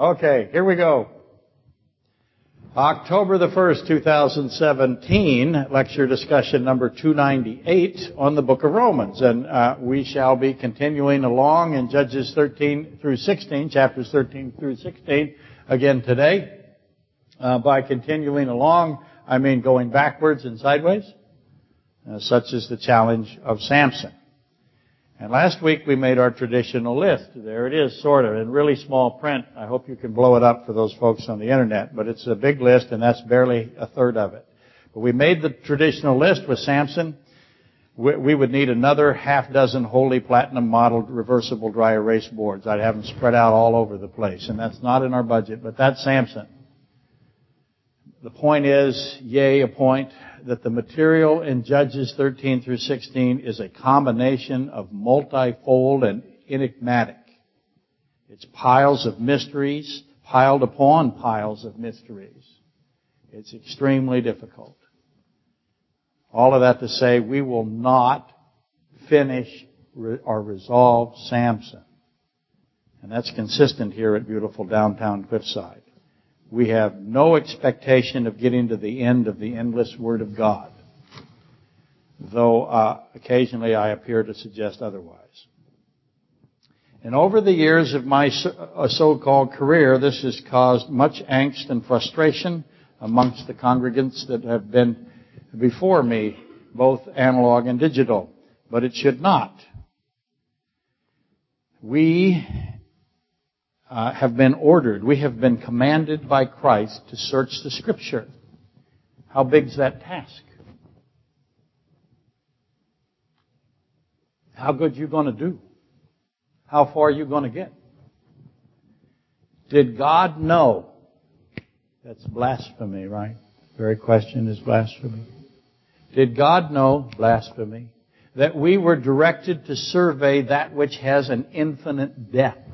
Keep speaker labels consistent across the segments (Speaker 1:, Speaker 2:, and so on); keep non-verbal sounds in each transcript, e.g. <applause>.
Speaker 1: Okay, here we go. October the 1st, 2017, lecture discussion number 298 on the book of Romans. And uh, we shall be continuing along in Judges 13 through 16, chapters 13 through 16 again today. Uh, by continuing along, I mean going backwards and sideways, uh, such as the challenge of Samson. And last week we made our traditional list. There it is, sort of, in really small print. I hope you can blow it up for those folks on the internet, but it's a big list and that's barely a third of it. But we made the traditional list with Samson. We would need another half dozen Holy Platinum modeled reversible dry erase boards. I'd have them spread out all over the place. And that's not in our budget, but that's Samson. The point is, yay, a point that the material in Judges 13 through 16 is a combination of multifold and enigmatic. It's piles of mysteries piled upon piles of mysteries. It's extremely difficult. All of that to say, we will not finish or resolve Samson. And that's consistent here at beautiful downtown Cliffside we have no expectation of getting to the end of the endless Word of God, though uh, occasionally I appear to suggest otherwise. And over the years of my uh, so-called career, this has caused much angst and frustration amongst the congregants that have been before me, both analog and digital. But it should not. We uh, have been ordered, we have been commanded by Christ to search the Scripture. How big's that task? How good you going to do? How far are you going to get? Did God know? That's blasphemy, right? The very question is blasphemy. Did God know blasphemy? That we were directed to survey that which has an infinite depth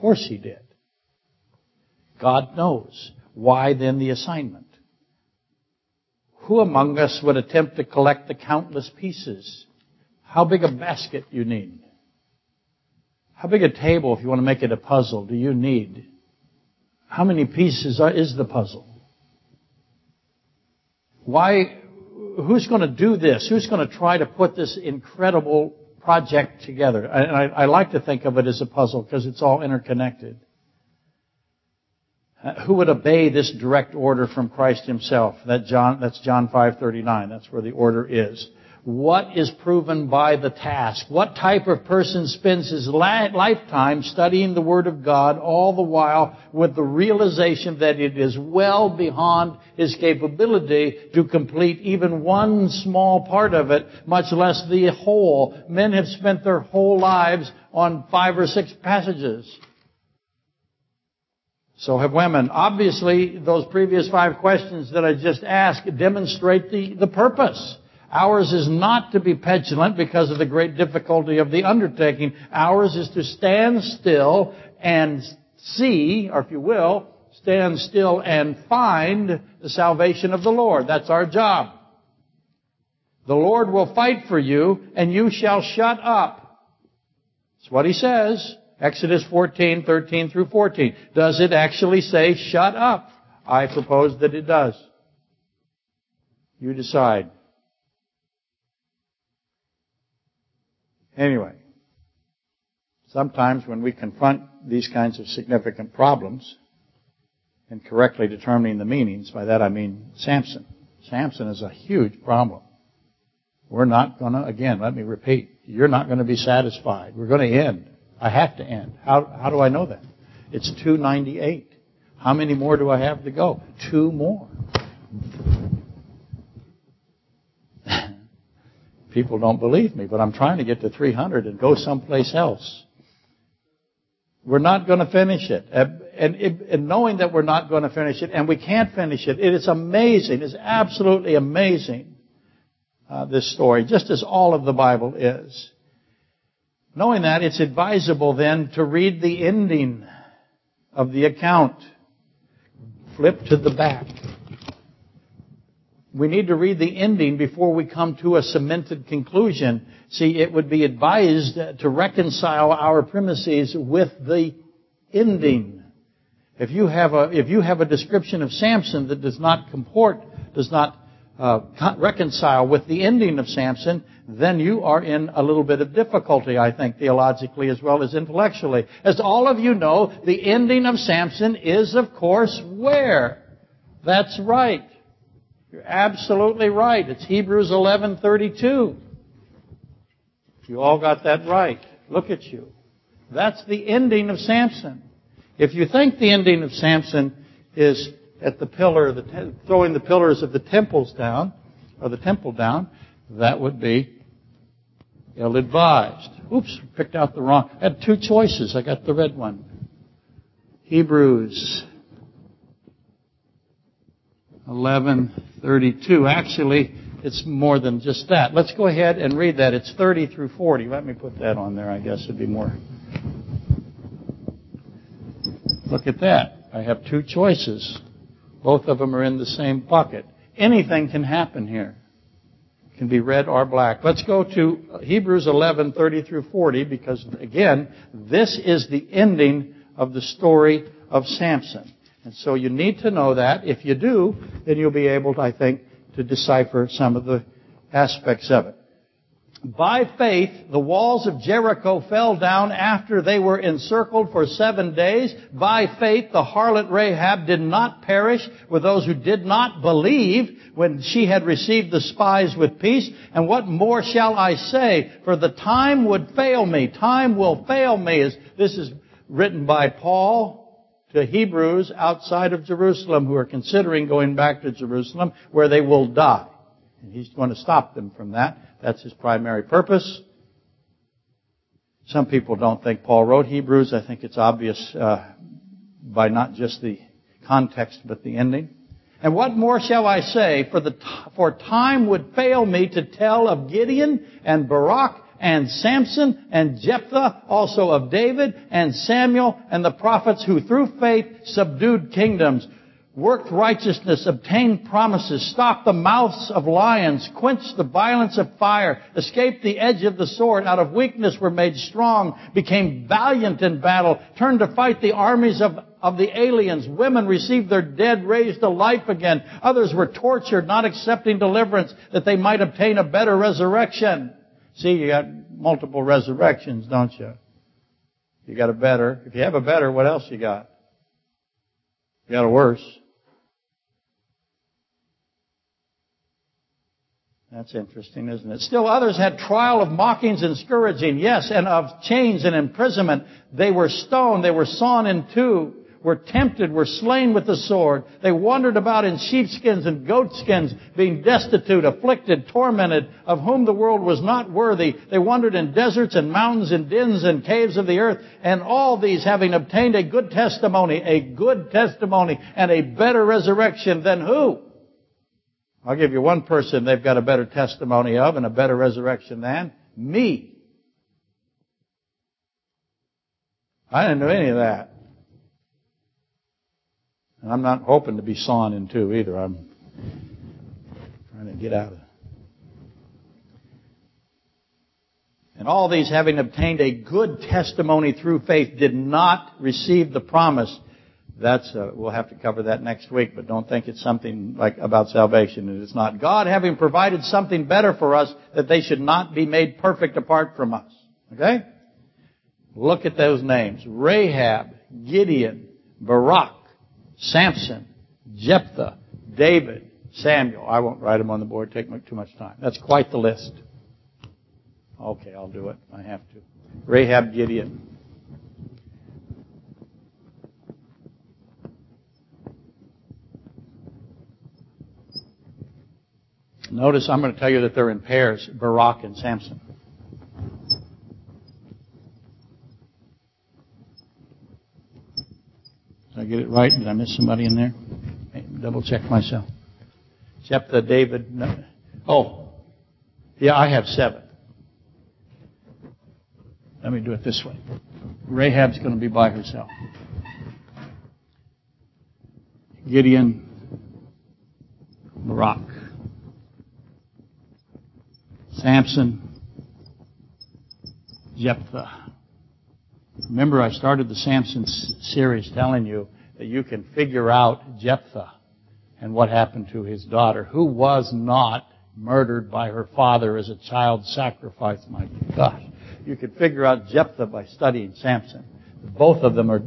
Speaker 1: course he did. God knows. Why then the assignment? Who among us would attempt to collect the countless pieces? How big a basket you need? How big a table, if you want to make it a puzzle, do you need? How many pieces are, is the puzzle? Why, who's going to do this? Who's going to try to put this incredible project together. And I, I like to think of it as a puzzle because it's all interconnected. Uh, who would obey this direct order from Christ himself? That John, that's John 5:39. That's where the order is. What is proven by the task? What type of person spends his lifetime studying the Word of God all the while with the realization that it is well beyond his capability to complete even one small part of it, much less the whole? Men have spent their whole lives on five or six passages. So have women. Obviously, those previous five questions that I just asked demonstrate the, the purpose. Ours is not to be petulant because of the great difficulty of the undertaking. Ours is to stand still and see, or if you will, stand still and find the salvation of the Lord. That's our job. The Lord will fight for you and you shall shut up. That's what he says. Exodus 14, 13 through 14. Does it actually say shut up? I propose that it does. You decide. Anyway, sometimes when we confront these kinds of significant problems and correctly determining the meanings, by that I mean Samson. Samson is a huge problem. We're not gonna, again, let me repeat, you're not gonna be satisfied. We're gonna end. I have to end. How, how do I know that? It's 298. How many more do I have to go? Two more. People don't believe me, but I'm trying to get to 300 and go someplace else. We're not going to finish it. And, and, knowing that we're not going to finish it, and we can't finish it, it is amazing. It's absolutely amazing, uh, this story, just as all of the Bible is. Knowing that, it's advisable then to read the ending of the account. Flip to the back we need to read the ending before we come to a cemented conclusion. See, it would be advised to reconcile our premises with the ending. If you have a, if you have a description of Samson that does not comport, does not uh, reconcile with the ending of Samson, then you are in a little bit of difficulty, I think, theologically as well as intellectually. As all of you know, the ending of Samson is, of course, where? That's right. You're absolutely right. It's Hebrews 11:32. You all got that right. Look at you. That's the ending of Samson. If you think the ending of Samson is at the pillar, the throwing the pillars of the temples down, or the temple down, that would be ill-advised. Oops, picked out the wrong. I had two choices. I got the red one. Hebrews 11:32. Actually, it's more than just that. Let's go ahead and read that. It's 30 through 40. Let me put that on there. I guess it'd be more. Look at that. I have two choices. Both of them are in the same bucket. Anything can happen here. It can be red or black. Let's go to Hebrews 11, 30 through 40, because again, this is the ending of the story of Samson. And so you need to know that. If you do, then you'll be able, I think, to decipher some of the aspects of it. By faith, the walls of Jericho fell down after they were encircled for seven days. By faith, the harlot Rahab did not perish with those who did not believe when she had received the spies with peace. And what more shall I say? For the time would fail me. Time will fail me. This is written by Paul to Hebrews outside of Jerusalem who are considering going back to Jerusalem where they will die. And he's going to stop them from that. That's his primary purpose. Some people don't think Paul wrote Hebrews. I think it's obvious uh, by not just the context but the ending. And what more shall I say? For the for time would fail me to tell of Gideon and Barak and Samson and Jephthah, also of David and Samuel and the prophets who through faith subdued kingdoms, worked righteousness, obtained promises, stopped the mouths of lions, quenched the violence of fire, escaped the edge of the sword, out of weakness were made strong, became valiant in battle, turned to fight the armies of, of the aliens. Women received their dead raised to life again. Others were tortured, not accepting deliverance, that they might obtain a better resurrection. See, you got multiple resurrections, don't you? You got a better. If you have a better, what else you got? You got a worse. That's interesting, isn't it? Still others had trial of mockings and scourging, yes, and of chains and imprisonment. They were stoned, they were sawn in two, were tempted, were slain with the sword. They wandered about in sheepskins and goatskins, being destitute, afflicted, tormented, of whom the world was not worthy. They wandered in deserts and mountains and dens and caves of the earth, and all these having obtained a good testimony, a good testimony, and a better resurrection than who? I'll give you one person they've got a better testimony of and a better resurrection than me. I didn't know any of that. And I'm not hoping to be sawn in two either. I'm trying to get out of it. And all these, having obtained a good testimony through faith, did not receive the promise that's uh, we'll have to cover that next week, but don't think it's something like about salvation. It is not. God having provided something better for us that they should not be made perfect apart from us. Okay? Look at those names. Rahab, Gideon, Barak, Samson, Jephthah, David, Samuel. I won't write them on the board. Take too much time. That's quite the list. Okay, I'll do it. I have to. Rahab, Gideon, Notice I'm going to tell you that they're in pairs, Barak and Samson. Did I get it right? Did I miss somebody in there? Double check myself. Jephthah, David. No. Oh, yeah, I have seven. Let me do it this way. Rahab's going to be by herself. Gideon, Barak. Samson, Jephthah. Remember, I started the Samson series telling you you can figure out Jephthah and what happened to his daughter, who was not murdered by her father as a child sacrifice. My gosh. You can figure out Jephthah by studying Samson. Both of them are,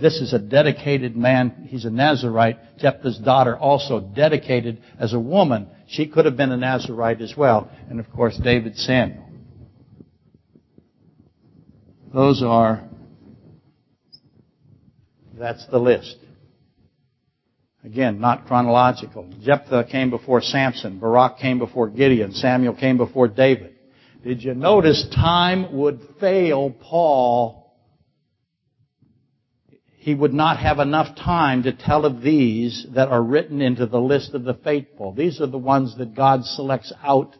Speaker 1: this is a dedicated man. He's a Nazarite. Jephthah's daughter also dedicated as a woman. She could have been a Nazarite as well. And of course, David Samuel. Those are, that's the list. Again, not chronological. Jephthah came before Samson. Barak came before Gideon. Samuel came before David. Did you notice time would fail Paul? He would not have enough time to tell of these that are written into the list of the faithful. These are the ones that God selects out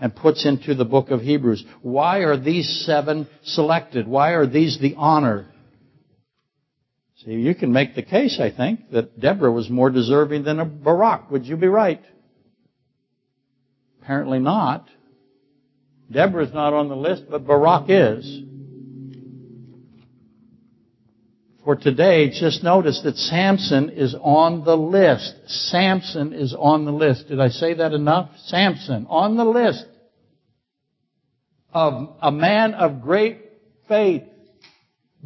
Speaker 1: and puts into the book of Hebrews. Why are these seven selected? Why are these the honor? You can make the case, I think, that Deborah was more deserving than a Barak. Would you be right? Apparently not. Deborah's not on the list, but Barak is. For today, just notice that Samson is on the list. Samson is on the list. Did I say that enough? Samson on the list of a man of great faith.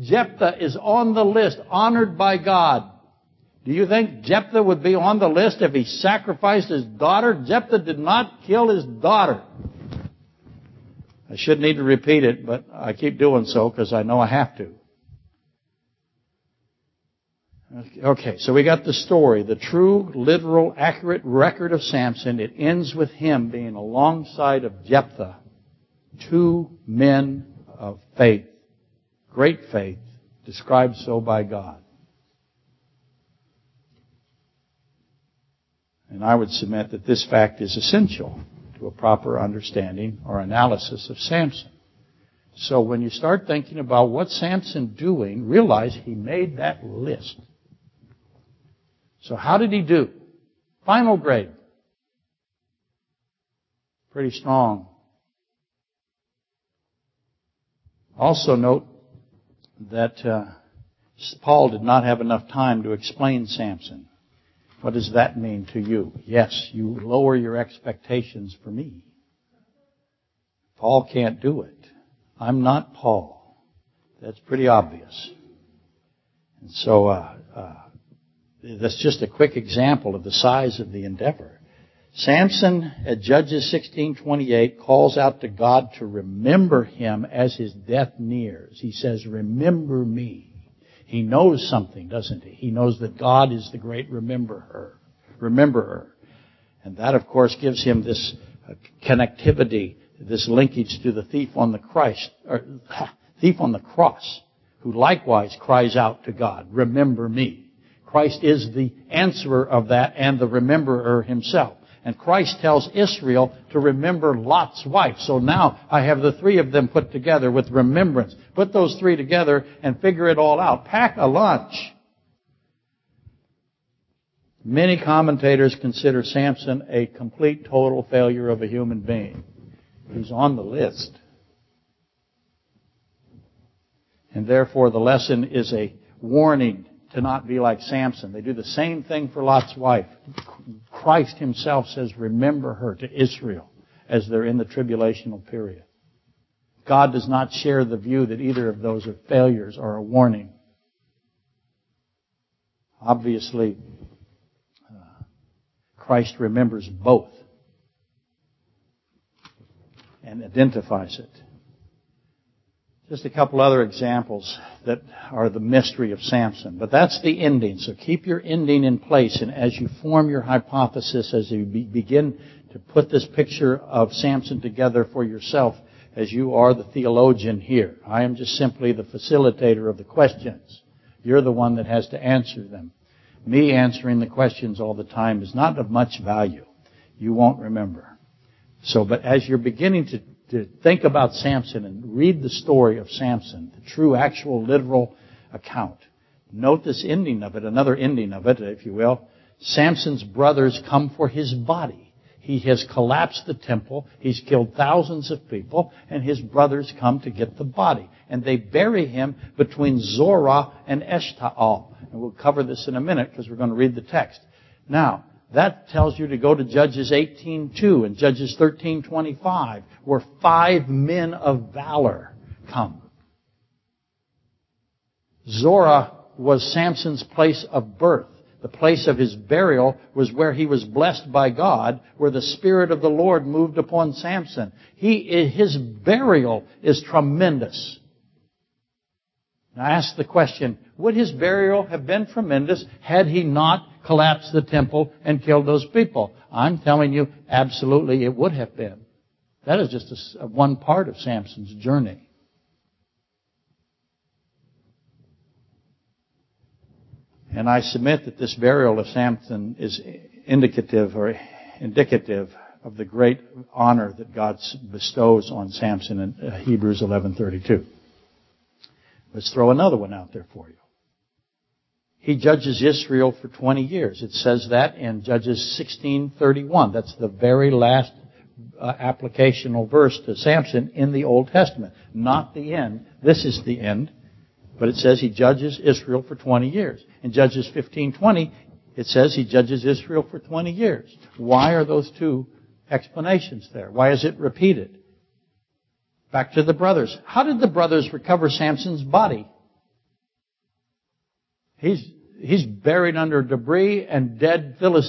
Speaker 1: Jephthah is on the list, honored by God. Do you think Jephthah would be on the list if he sacrificed his daughter? Jephthah did not kill his daughter. I should need to repeat it, but I keep doing so because I know I have to. Okay, so we got the story, the true, literal, accurate record of Samson. It ends with him being alongside of Jephthah, two men of faith, great faith, described so by God. And I would submit that this fact is essential to a proper understanding or analysis of Samson. So when you start thinking about what Samson doing, realize he made that list. So how did he do? Final grade. Pretty strong. Also note that uh, Paul did not have enough time to explain Samson. What does that mean to you? Yes, you lower your expectations for me. Paul can't do it. I'm not Paul. That's pretty obvious. And so, uh, uh, that's just a quick example of the size of the endeavor. Samson at Judges 16:28 calls out to God to remember him as his death nears. He says, "Remember me." He knows something, doesn't he? He knows that God is the great rememberer, rememberer. And that, of course, gives him this uh, connectivity, this linkage to the thief on the Christ, or, <laughs> thief on the cross, who likewise cries out to God, remember me. Christ is the answerer of that and the rememberer himself. And Christ tells Israel to remember Lot's wife. So now I have the three of them put together with remembrance. Put those three together and figure it all out. Pack a lunch. Many commentators consider Samson a complete total failure of a human being. He's on the list. And therefore the lesson is a warning to not be like Samson. They do the same thing for Lot's wife. Christ himself says, remember her to Israel as they're in the tribulational period. God does not share the view that either of those are failures or a warning. Obviously, uh, Christ remembers both and identifies it. Just a couple other examples that are the mystery of Samson. But that's the ending. So keep your ending in place. And as you form your hypothesis, as you be, begin to put this picture of Samson together for yourself, as you are the theologian here, I am just simply the facilitator of the questions. You're the one that has to answer them. Me answering the questions all the time is not of much value. You won't remember. So, but as you're beginning to to think about Samson and read the story of Samson, the true, actual, literal account. Note this ending of it, another ending of it, if you will. Samson's brothers come for his body. He has collapsed the temple. He's killed thousands of people, and his brothers come to get the body. And they bury him between Zorah and Eshtaol. And we'll cover this in a minute because we're going to read the text. Now, that tells you to go to Judges 18.2 and Judges 13.25, where five men of valor come. Zorah was Samson's place of birth. The place of his burial was where he was blessed by God, where the Spirit of the Lord moved upon Samson. He, his burial is tremendous. I ask the question, would his burial have been tremendous had he not collapsed the temple and killed those people? I'm telling you, absolutely it would have been. That is just a, one part of Samson's journey. And I submit that this burial of Samson is indicative or indicative of the great honor that God bestows on Samson in uh, Hebrews 11:32. Let's throw another one out there for you. He judges Israel for 20 years. It says that in Judges 16:31. That's the very last uh, applicational verse to Samson in the Old Testament. Not the end. This is the end. But it says he judges Israel for 20 years. In Judges 15:20, it says he judges Israel for 20 years. Why are those two explanations there? Why is it repeated? Back to the brothers. How did the brothers recover Samson's body? He's, he's buried under debris and dead uh,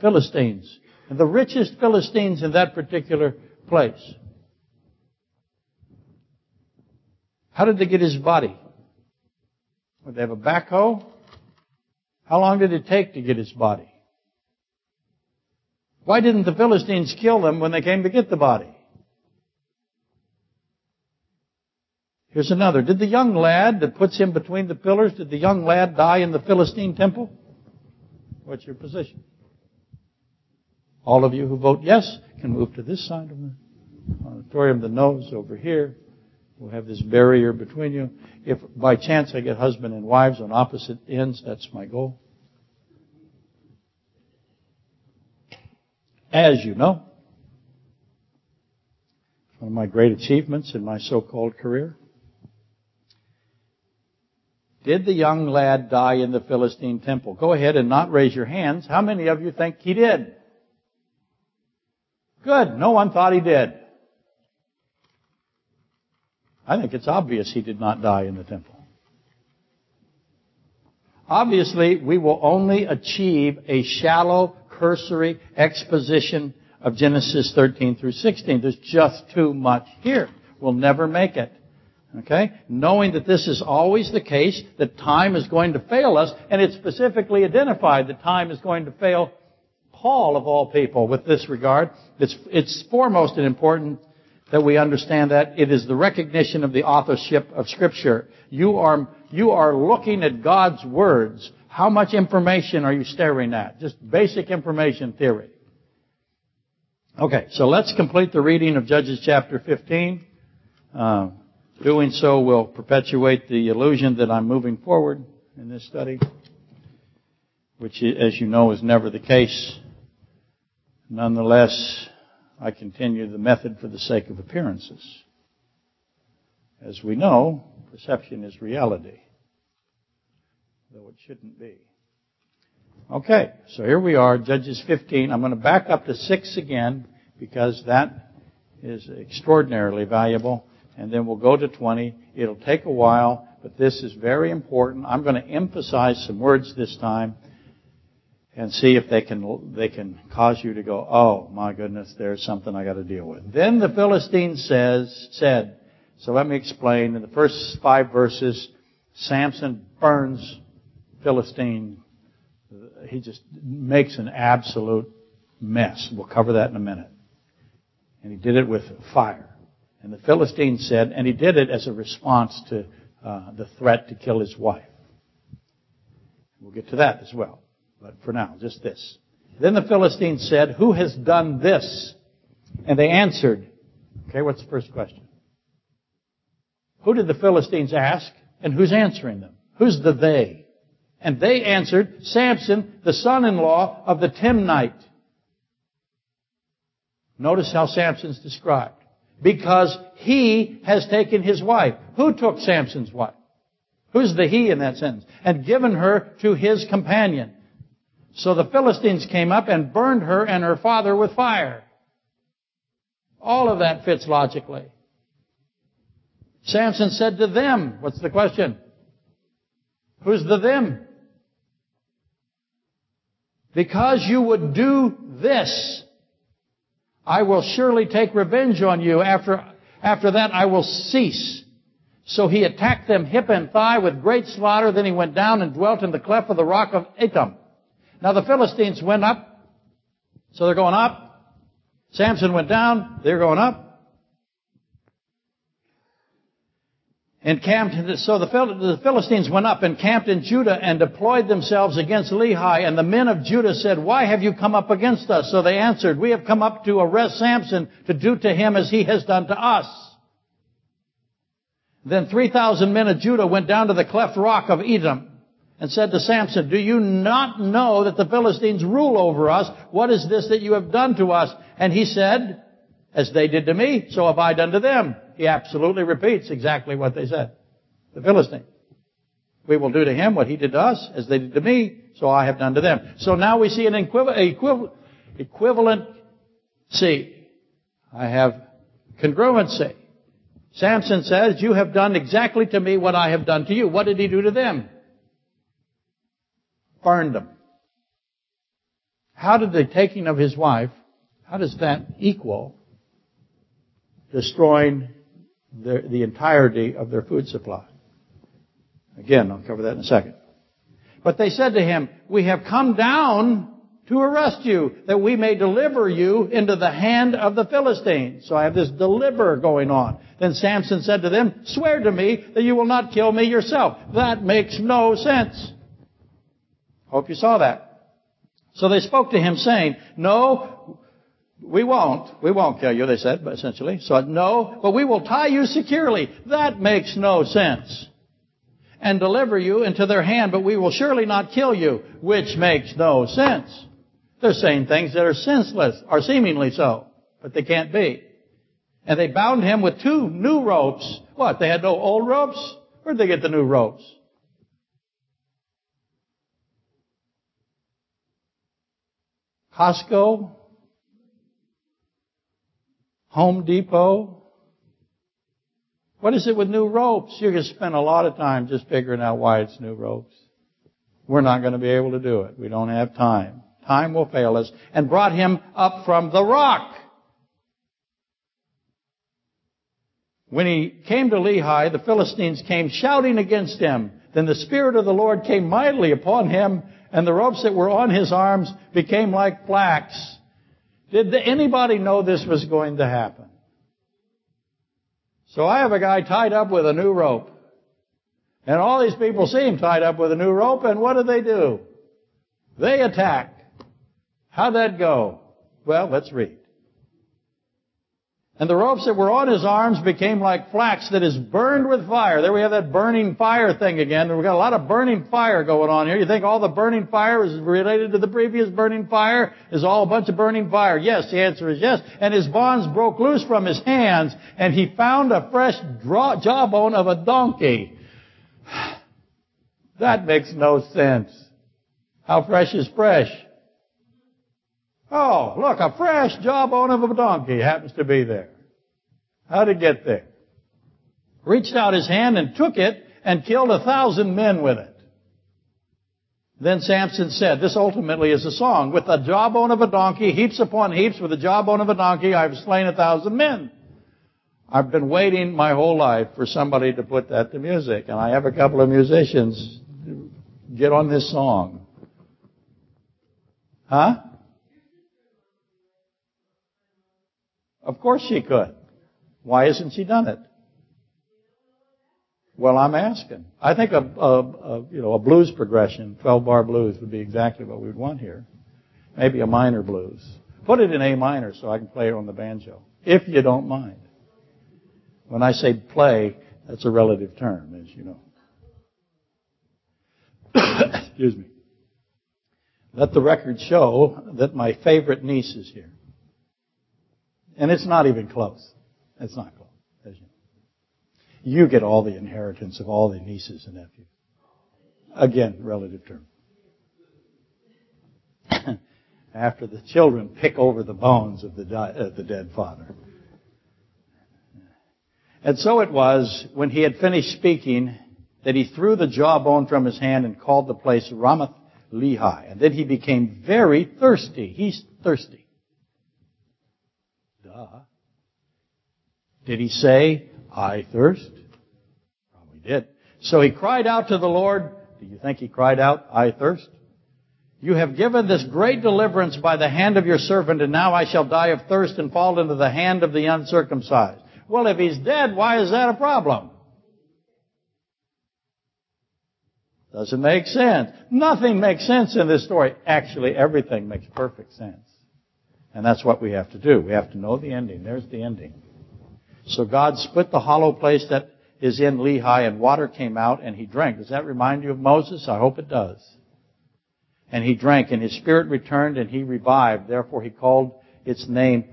Speaker 1: Philistines. And the richest Philistines in that particular place. How did they get his body? Would they have a backhoe? How long did it take to get his body? Why didn't the Philistines kill them when they came to get the body? Here's another. Did the young lad that puts him between the pillars, did the young lad die in the Philistine temple? What's your position? All of you who vote yes can move to this side of the auditorium, the nose over here. We'll have this barrier between you. If by chance I get husband and wives on opposite ends, that's my goal. As you know, one of my great achievements in my so-called career. Did the young lad die in the Philistine temple? Go ahead and not raise your hands. How many of you think he did? Good. No one thought he did. I think it's obvious he did not die in the temple. Obviously, we will only achieve a shallow, cursory exposition of Genesis 13 through 16. There's just too much here. We'll never make it. Okay? Knowing that this is always the case, that time is going to fail us, and it's specifically identified that time is going to fail Paul of all people with this regard. It's, it's foremost and important that we understand that. It is the recognition of the authorship of Scripture. You are, you are looking at God's words. How much information are you staring at? Just basic information theory. Okay, so let's complete the reading of Judges chapter 15. Uh, doing so will perpetuate the illusion that I'm moving forward in this study, which, as you know, is never the case. Nonetheless, I continue the method for the sake of appearances. As we know, perception is reality, though it shouldn't be. Okay, so here we are, Judges 15. I'm going to back up to 6 again because that is extraordinarily valuable. And then we'll go to 20. It'll take a while, but this is very important. I'm going to emphasize some words this time and see if they can they can cause you to go, oh my goodness, there's something I got to deal with. Then the Philistine says said, so let me explain. In the first five verses, Samson burns Philistine. He just makes an absolute mess. We'll cover that in a minute. And he did it with fire. And the Philistine said, and he did it as a response to uh, the threat to kill his wife. We'll get to that as well. But for now, just this. Then the Philistines said, Who has done this? And they answered. Okay, what's the first question? Who did the Philistines ask? And who's answering them? Who's the they? And they answered, Samson, the son-in-law of the Timnite. Notice how Samson's described. Because he has taken his wife. Who took Samson's wife? Who's the he in that sentence? And given her to his companion. So the Philistines came up and burned her and her father with fire. All of that fits logically. Samson said to them, what's the question? Who's the them? Because you would do this, I will surely take revenge on you. After, after that I will cease. So he attacked them hip and thigh with great slaughter. Then he went down and dwelt in the cleft of the rock of Etam. Now the Philistines went up. So they're going up. Samson went down. They're going up. And camped, so the Philistines went up and camped in Judah and deployed themselves against Lehi. And the men of Judah said, Why have you come up against us? So they answered, We have come up to arrest Samson to do to him as he has done to us. Then 3,000 men of Judah went down to the cleft rock of Etam and said to Samson, Do you not know that the Philistines rule over us? What is this that you have done to us? And he said, As they did to me, so have I done to them. He absolutely repeats exactly what they said. The Philistine. We will do to him what he did to us, as they did to me, so I have done to them. So now we see an equivalent, equivalent, see, I have congruency. Samson says, you have done exactly to me what I have done to you. What did he do to them? burned them. How did the taking of his wife, how does that equal destroying the, the entirety of their food supply? Again, I'll cover that in a second. But they said to him, we have come down to arrest you, that we may deliver you into the hand of the Philistines. So I have this deliver going on. Then Samson said to them, swear to me that you will not kill me yourself. That makes no sense. Hope you saw that. So they spoke to him saying, no, we won't. We won't kill you, they said, essentially. So, no, but we will tie you securely. That makes no sense. And deliver you into their hand, but we will surely not kill you, which makes no sense. They're saying things that are senseless, or seemingly so, but they can't be. And they bound him with two new ropes. What? They had no old ropes? Where'd they get the new ropes? Costco, Home Depot. What is it with new ropes? You can spend a lot of time just figuring out why it's new ropes. We're not going to be able to do it. We don't have time. Time will fail us. And brought him up from the rock. When he came to Lehi, the Philistines came shouting against him. Then the Spirit of the Lord came mightily upon him, and the ropes that were on his arms became like flax. Did anybody know this was going to happen? So I have a guy tied up with a new rope. And all these people see him tied up with a new rope, and what do they do? They attack. How'd that go? Well, let's read. And the ropes that were on his arms became like flax that is burned with fire. There we have that burning fire thing again. We've got a lot of burning fire going on here. You think all the burning fire is related to the previous burning fire? Is all a bunch of burning fire? Yes, the answer is yes. And his bonds broke loose from his hands, and he found a fresh jawbone of a donkey. <sighs> That makes no sense. How fresh is fresh? Oh, look, a fresh jawbone of a donkey happens to be there. How'd it get there? Reached out his hand and took it and killed a thousand men with it. Then Samson said, this ultimately is a song, with the jawbone of a donkey, heaps upon heaps, with the jawbone of a donkey, I've slain a thousand men. I've been waiting my whole life for somebody to put that to music, and I have a couple of musicians get on this song. Huh? Of course she could. Why hasn't she done it? Well, I'm asking. I think a, a, a, you know a blues progression, 12 bar blues, would be exactly what we'd want here. Maybe a minor blues. Put it in A minor so I can play it on the banjo, if you don't mind. When I say play, that's a relative term, as you know. <coughs> Excuse me. Let the record show that my favorite niece is here. And it's not even close. It's not close. You get all the inheritance of all the nieces and nephews. Again, relative term. <coughs> After the children pick over the bones of the, di- uh, the dead father. And so it was, when he had finished speaking, that he threw the jawbone from his hand and called the place Ramath Lehi. And then he became very thirsty. He's thirsty. Duh. Did he say, I thirst? Probably did. So he cried out to the Lord. Do you think he cried out, I thirst? You have given this great deliverance by the hand of your servant, and now I shall die of thirst and fall into the hand of the uncircumcised. Well, if he's dead, why is that a problem? Doesn't make sense. Nothing makes sense in this story. Actually, everything makes perfect sense. And that's what we have to do. We have to know the ending. There's the ending. So God split the hollow place that is in Lehi and water came out and he drank. Does that remind you of Moses? I hope it does. And he drank and his spirit returned and he revived. Therefore he called its name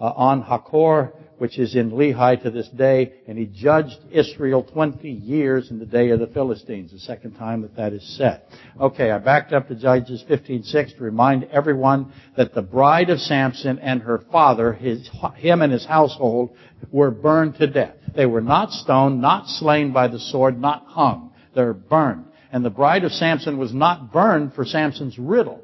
Speaker 1: uh, En Hakkore which is in Lehi to this day, and he judged Israel 20 years in the day of the Philistines, the second time that that is set. Okay, I backed up to Judges 15:6 to remind everyone that the bride of Samson and her father, his, him and his household, were burned to death. They were not stoned, not slain by the sword, not hung. They're burned. And the bride of Samson was not burned for Samson's riddle.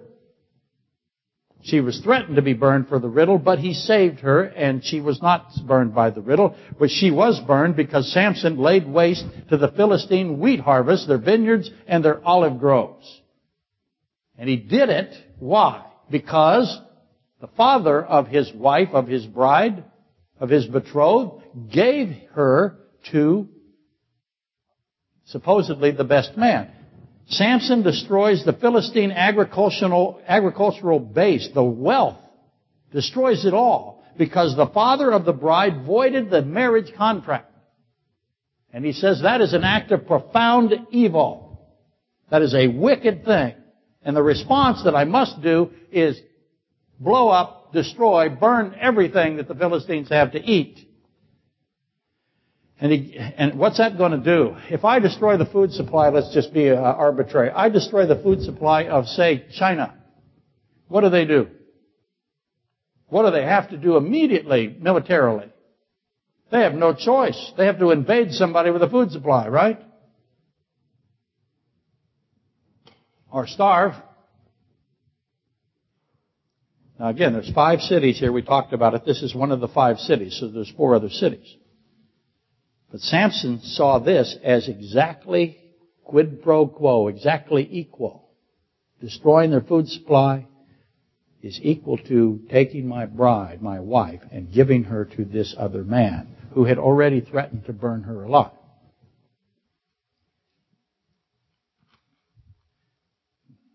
Speaker 1: She was threatened to be burned for the riddle, but he saved her, and she was not burned by the riddle, but she was burned because Samson laid waste to the Philistine wheat harvest, their vineyards, and their olive groves. And he did it, why? Because the father of his wife, of his bride, of his betrothed, gave her to supposedly the best man. Samson destroys the Philistine agricultural, agricultural base, the wealth, destroys it all because the father of the bride voided the marriage contract. And he says that is an act of profound evil. That is a wicked thing. And the response that I must do is blow up, destroy, burn everything that the Philistines have to eat. And, he, and what's that going to do? If I destroy the food supply, let's just be uh, arbitrary. I destroy the food supply of, say, China. What do they do? What do they have to do immediately, militarily? They have no choice. They have to invade somebody with a food supply, right? Or starve. Now again, there's five cities here. We talked about it. This is one of the five cities, so there's four other cities. But Samson saw this as exactly quid pro quo, exactly equal. Destroying their food supply is equal to taking my bride, my wife, and giving her to this other man who had already threatened to burn her alive.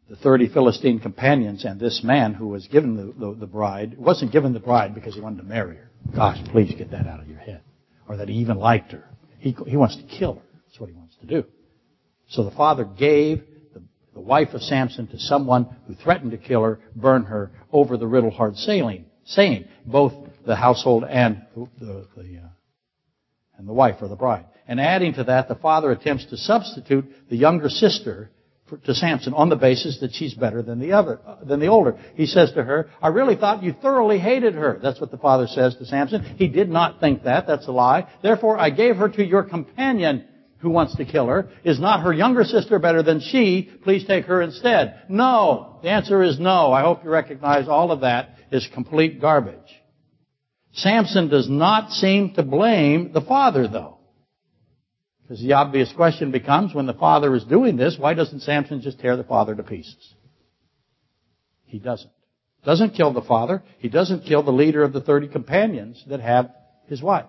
Speaker 1: The 30 Philistine companions and this man who was given the, the, the bride, wasn't given the bride because he wanted to marry her. Gosh, please get that out of your head or that he even liked her. He, he wants to kill her. That's what he wants to do. So the father gave the, the wife of Samson to someone who threatened to kill her, burn her over the riddle hard sailing, saying both the household and the, the, uh, and the wife or the bride. And adding to that, the father attempts to substitute the younger sister to Samson on the basis that she's better than the other, than the older. He says to her, I really thought you thoroughly hated her. That's what the father says to Samson. He did not think that. That's a lie. Therefore, I gave her to your companion who wants to kill her. Is not her younger sister better than she? Please take her instead. No. The answer is no. I hope you recognize all of that is complete garbage. Samson does not seem to blame the father though. Because the obvious question becomes, when the father is doing this, why doesn't Samson just tear the father to pieces? He doesn't. Doesn't kill the father. He doesn't kill the leader of the 30 companions that have his wife.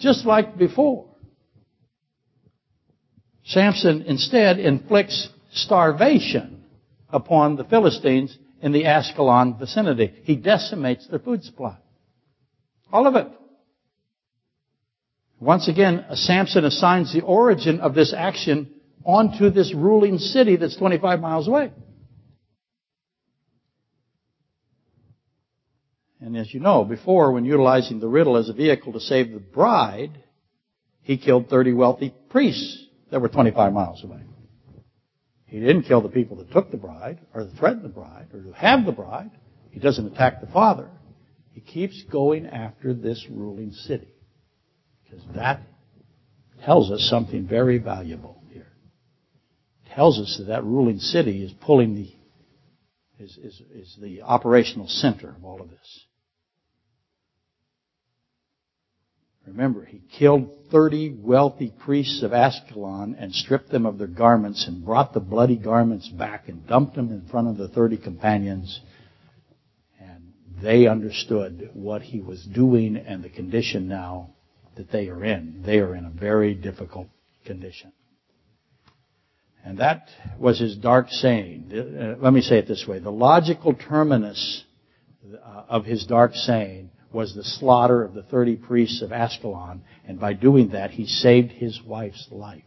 Speaker 1: Just like before. Samson instead inflicts starvation upon the Philistines in the Ascalon vicinity. He decimates their food supply. All of it. Once again, uh, Samson assigns the origin of this action onto this ruling city that's 25 miles away. And as you know, before, when utilizing the riddle as a vehicle to save the bride, he killed 30 wealthy priests that were 25 miles away. He didn't kill the people that took the bride, or threatened the bride, or who have the bride. He doesn't attack the father. He keeps going after this ruling city. Because that tells us something very valuable here. It tells us that that ruling city is pulling the, is, is, is the operational center of all of this. Remember, he killed 30 wealthy priests of Ascalon and stripped them of their garments and brought the bloody garments back and dumped them in front of the 30 companions. And they understood what he was doing and the condition now that they are in. They are in a very difficult condition. And that was his dark saying. Uh, let me say it this way. The logical terminus uh, of his dark saying was the slaughter of the 30 priests of Ascalon, and by doing that, he saved his wife's life.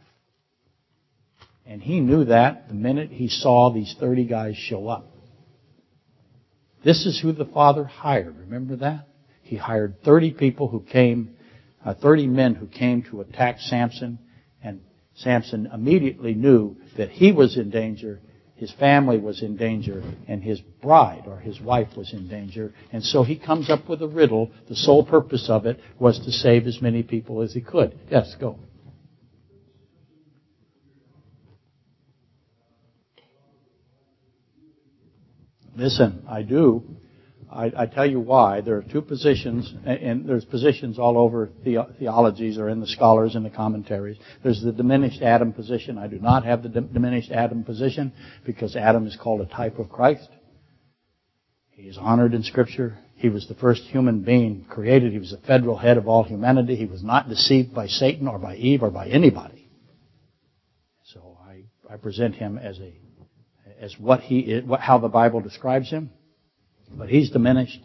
Speaker 1: And he knew that the minute he saw these 30 guys show up. This is who the father hired. Remember that? He hired 30 people who came, uh, 30 men who came to attack Samson, and Samson immediately knew that he was in danger his family was in danger and his bride or his wife was in danger. And so he comes up with a riddle. The sole purpose of it was to save as many people as he could. Yes, go. Listen, I do I, I, tell you why. There are two positions, and there's positions all over the, theologies or in the scholars and the commentaries. There's the diminished Adam position. I do not have the diminished Adam position because Adam is called a type of Christ. He is honored in Scripture. He was the first human being created. He was the federal head of all humanity. He was not deceived by Satan or by Eve or by anybody. So I, I present him as a as what he is, what, how the Bible describes him. But he's diminished.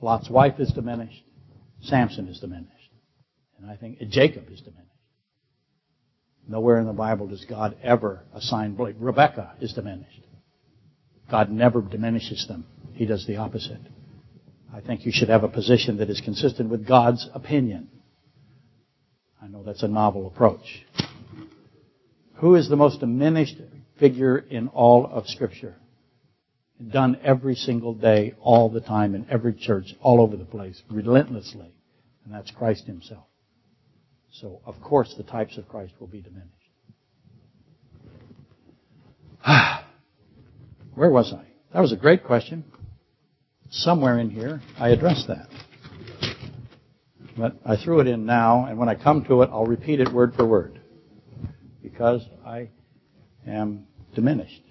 Speaker 1: Lot's wife is diminished. Samson is diminished. And I think Jacob is diminished. Nowhere in the Bible does God ever assign blame. Rebecca is diminished. God never diminishes them. He does the opposite. I think you should have a position that is consistent with God's opinion. I know that's a novel approach. Who is the most diminished figure in all of Scripture? Done every single day, all the time, in every church, all over the place, relentlessly. And that's Christ Himself. So, of course, the types of Christ will be diminished. <sighs> Where was I? That was a great question. Somewhere in here, I addressed that. But I threw it in now, and when I come to it, I'll repeat it word for word. Because I am diminished.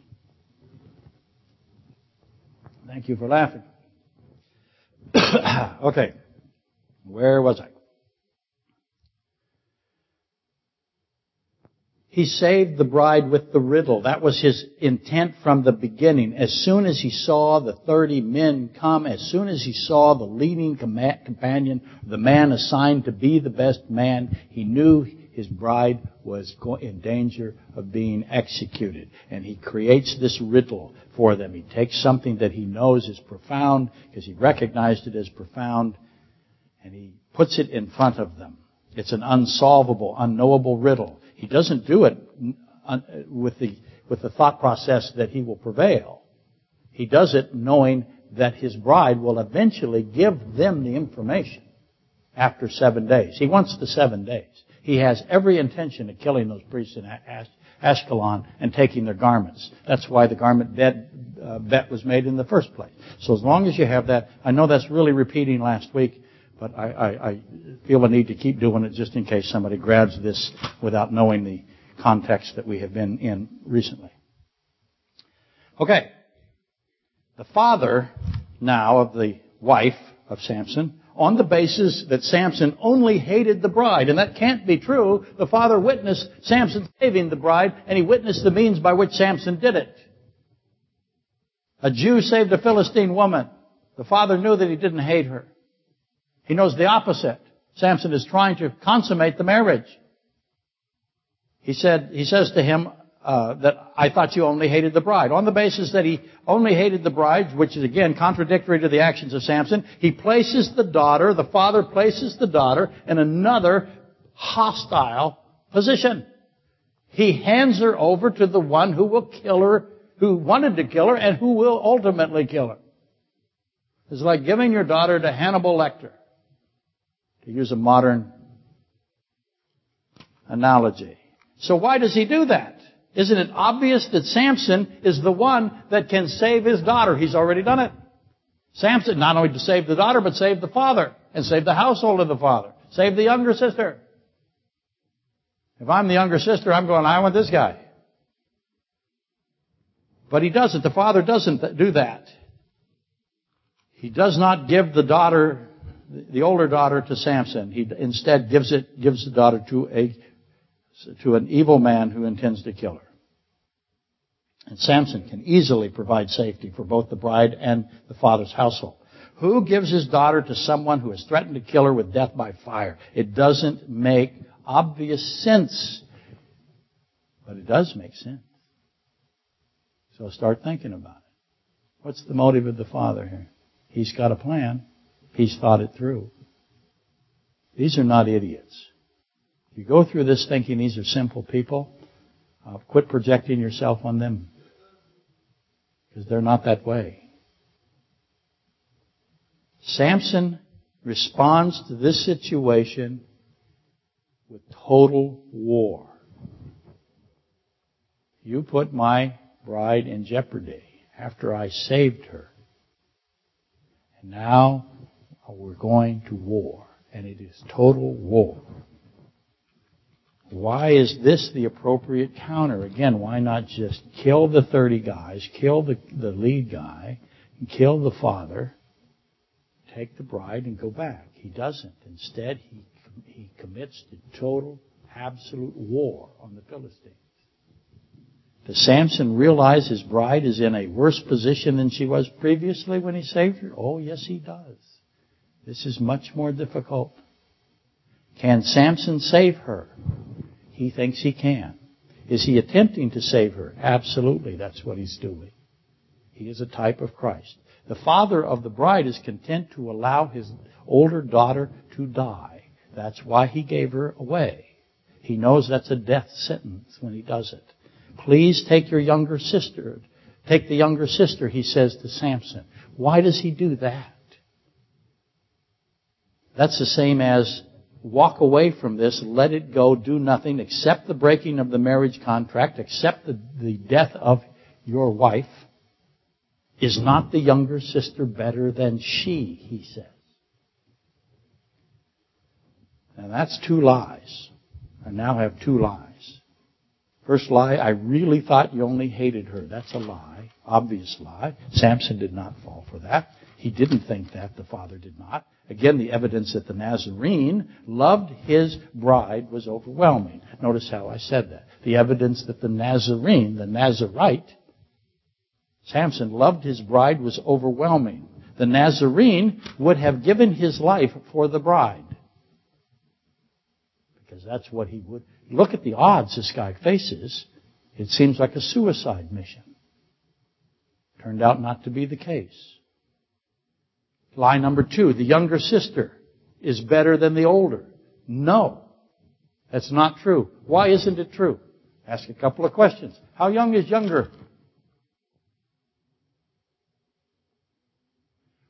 Speaker 1: Thank you for laughing. <coughs> okay. Where was I? He saved the bride with the riddle. That was his intent from the beginning. As soon as he saw the 30 men come, as soon as he saw the leading companion, the man assigned to be the best man, he knew his bride was in danger of being executed. And he creates this riddle for them. He takes something that he knows is profound, because he recognized it as profound, and he puts it in front of them. It's an unsolvable, unknowable riddle. He doesn't do it uh, with the, with the thought process that he will prevail. He does it knowing that his bride will eventually give them the information after seven days. He wants the seven days. He has every intention of killing those priests in Ashkelon and taking their garments. That's why the garment bet, uh, bet was made in the first place. So as long as you have that, I know that's really repeating last week, but I, I, I feel a need to keep doing it just in case somebody grabs this without knowing the context that we have been in recently. Okay. The father now of the wife of Samson on the basis that Samson only hated the bride. And that can't be true. The father witnessed Samson saving the bride, and he witnessed the means by which Samson did it. A Jew saved a Philistine woman. The father knew that he didn't hate her. He knows the opposite. Samson is trying to consummate the marriage. He said, he says to him, uh, that I thought you only hated the bride. On the basis that he only hated the bride, which is again contradictory to the actions of Samson, he places the daughter, the father places the daughter in another hostile position. He hands her over to the one who will kill her, who wanted to kill her, and who will ultimately kill her. It's like giving your daughter to Hannibal Lecter, to use a modern analogy. So why does he do that? Isn't it obvious that Samson is the one that can save his daughter? He's already done it. Samson, not only to save the daughter, but save the father, and save the household of the father. Save the younger sister. If I'm the younger sister, I'm going, I want this guy. But he doesn't. The father doesn't do that. He does not give the daughter, the older daughter to Samson. He instead gives it, gives the daughter to a, to an evil man who intends to kill her. And Samson can easily provide safety for both the bride and the father's household. Who gives his daughter to someone who has threatened to kill her with death by fire? It doesn't make obvious sense. But it does make sense. So start thinking about it. What's the motive of the father here? He's got a plan. He's thought it through. These are not idiots. If you go through this thinking these are simple people, uh, quit projecting yourself on them. Because they're not that way. Samson responds to this situation with total war. You put my bride in jeopardy after I saved her. And now we're going to war. And it is total war. Why is this the appropriate counter? Again, why not just kill the 30 guys, kill the, the lead guy, kill the father, take the bride, and go back? He doesn't. Instead, he, he commits to total, absolute war on the Philistines. Does Samson realize his bride is in a worse position than she was previously when he saved her? Oh, yes, he does. This is much more difficult. Can Samson save her? He thinks he can. Is he attempting to save her? Absolutely, that's what he's doing. He is a type of Christ. The father of the bride is content to allow his older daughter to die. That's why he gave her away. He knows that's a death sentence when he does it. Please take your younger sister. Take the younger sister, he says to Samson. Why does he do that? That's the same as walk away from this, let it go, do nothing, accept the breaking of the marriage contract, accept the, the death of your wife. Is not the younger sister better than she, he says. And that's two lies. I now have two lies. First lie, I really thought you only hated her. That's a lie. Obvious lie. Samson did not fall for that. He didn't think that. The father did not. Again, the evidence that the Nazarene loved his bride was overwhelming. Notice how I said that. The evidence that the Nazarene, the Nazarite, Samson loved his bride was overwhelming. The Nazarene would have given his life for the bride. Because that's what he would. Look at the odds this guy faces. It seems like a suicide mission. Turned out not to be the case. Lie number two, the younger sister is better than the older. No. That's not true. Why isn't it true? Ask a couple of questions. How young is younger?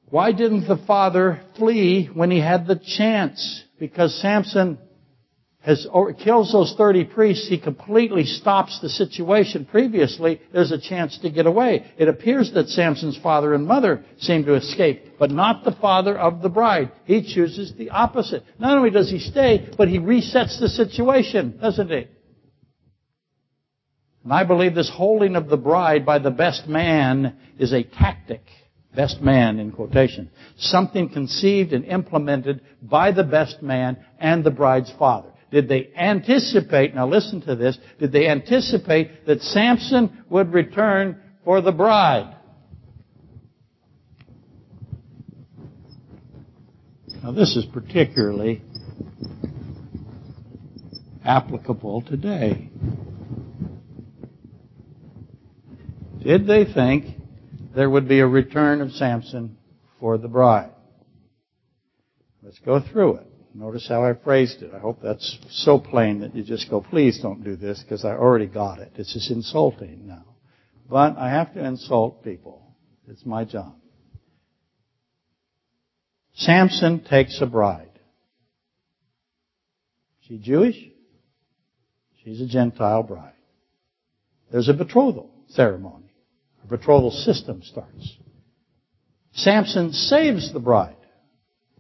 Speaker 1: Why didn't the father flee when he had the chance? Because Samson has kills those 30 priests, he completely stops the situation. Previously, there's a chance to get away. It appears that Samson's father and mother seem to escape, but not the father of the bride. He chooses the opposite. Not only does he stay, but he resets the situation, doesn't he? And I believe this holding of the bride by the best man is a tactic. Best man in quotation. Something conceived and implemented by the best man and the bride's father. Did they anticipate, now listen to this, did they anticipate that Samson would return for the bride? Now this is particularly applicable today. Did they think there would be a return of Samson for the bride? Let's go through it. Notice how I phrased it. I hope that's so plain that you just go, please don't do this because I already got it. It's just insulting now. But I have to insult people. It's my job. Samson takes a bride. She Jewish? She's a Gentile bride. There's a betrothal ceremony. A betrothal system starts. Samson saves the bride.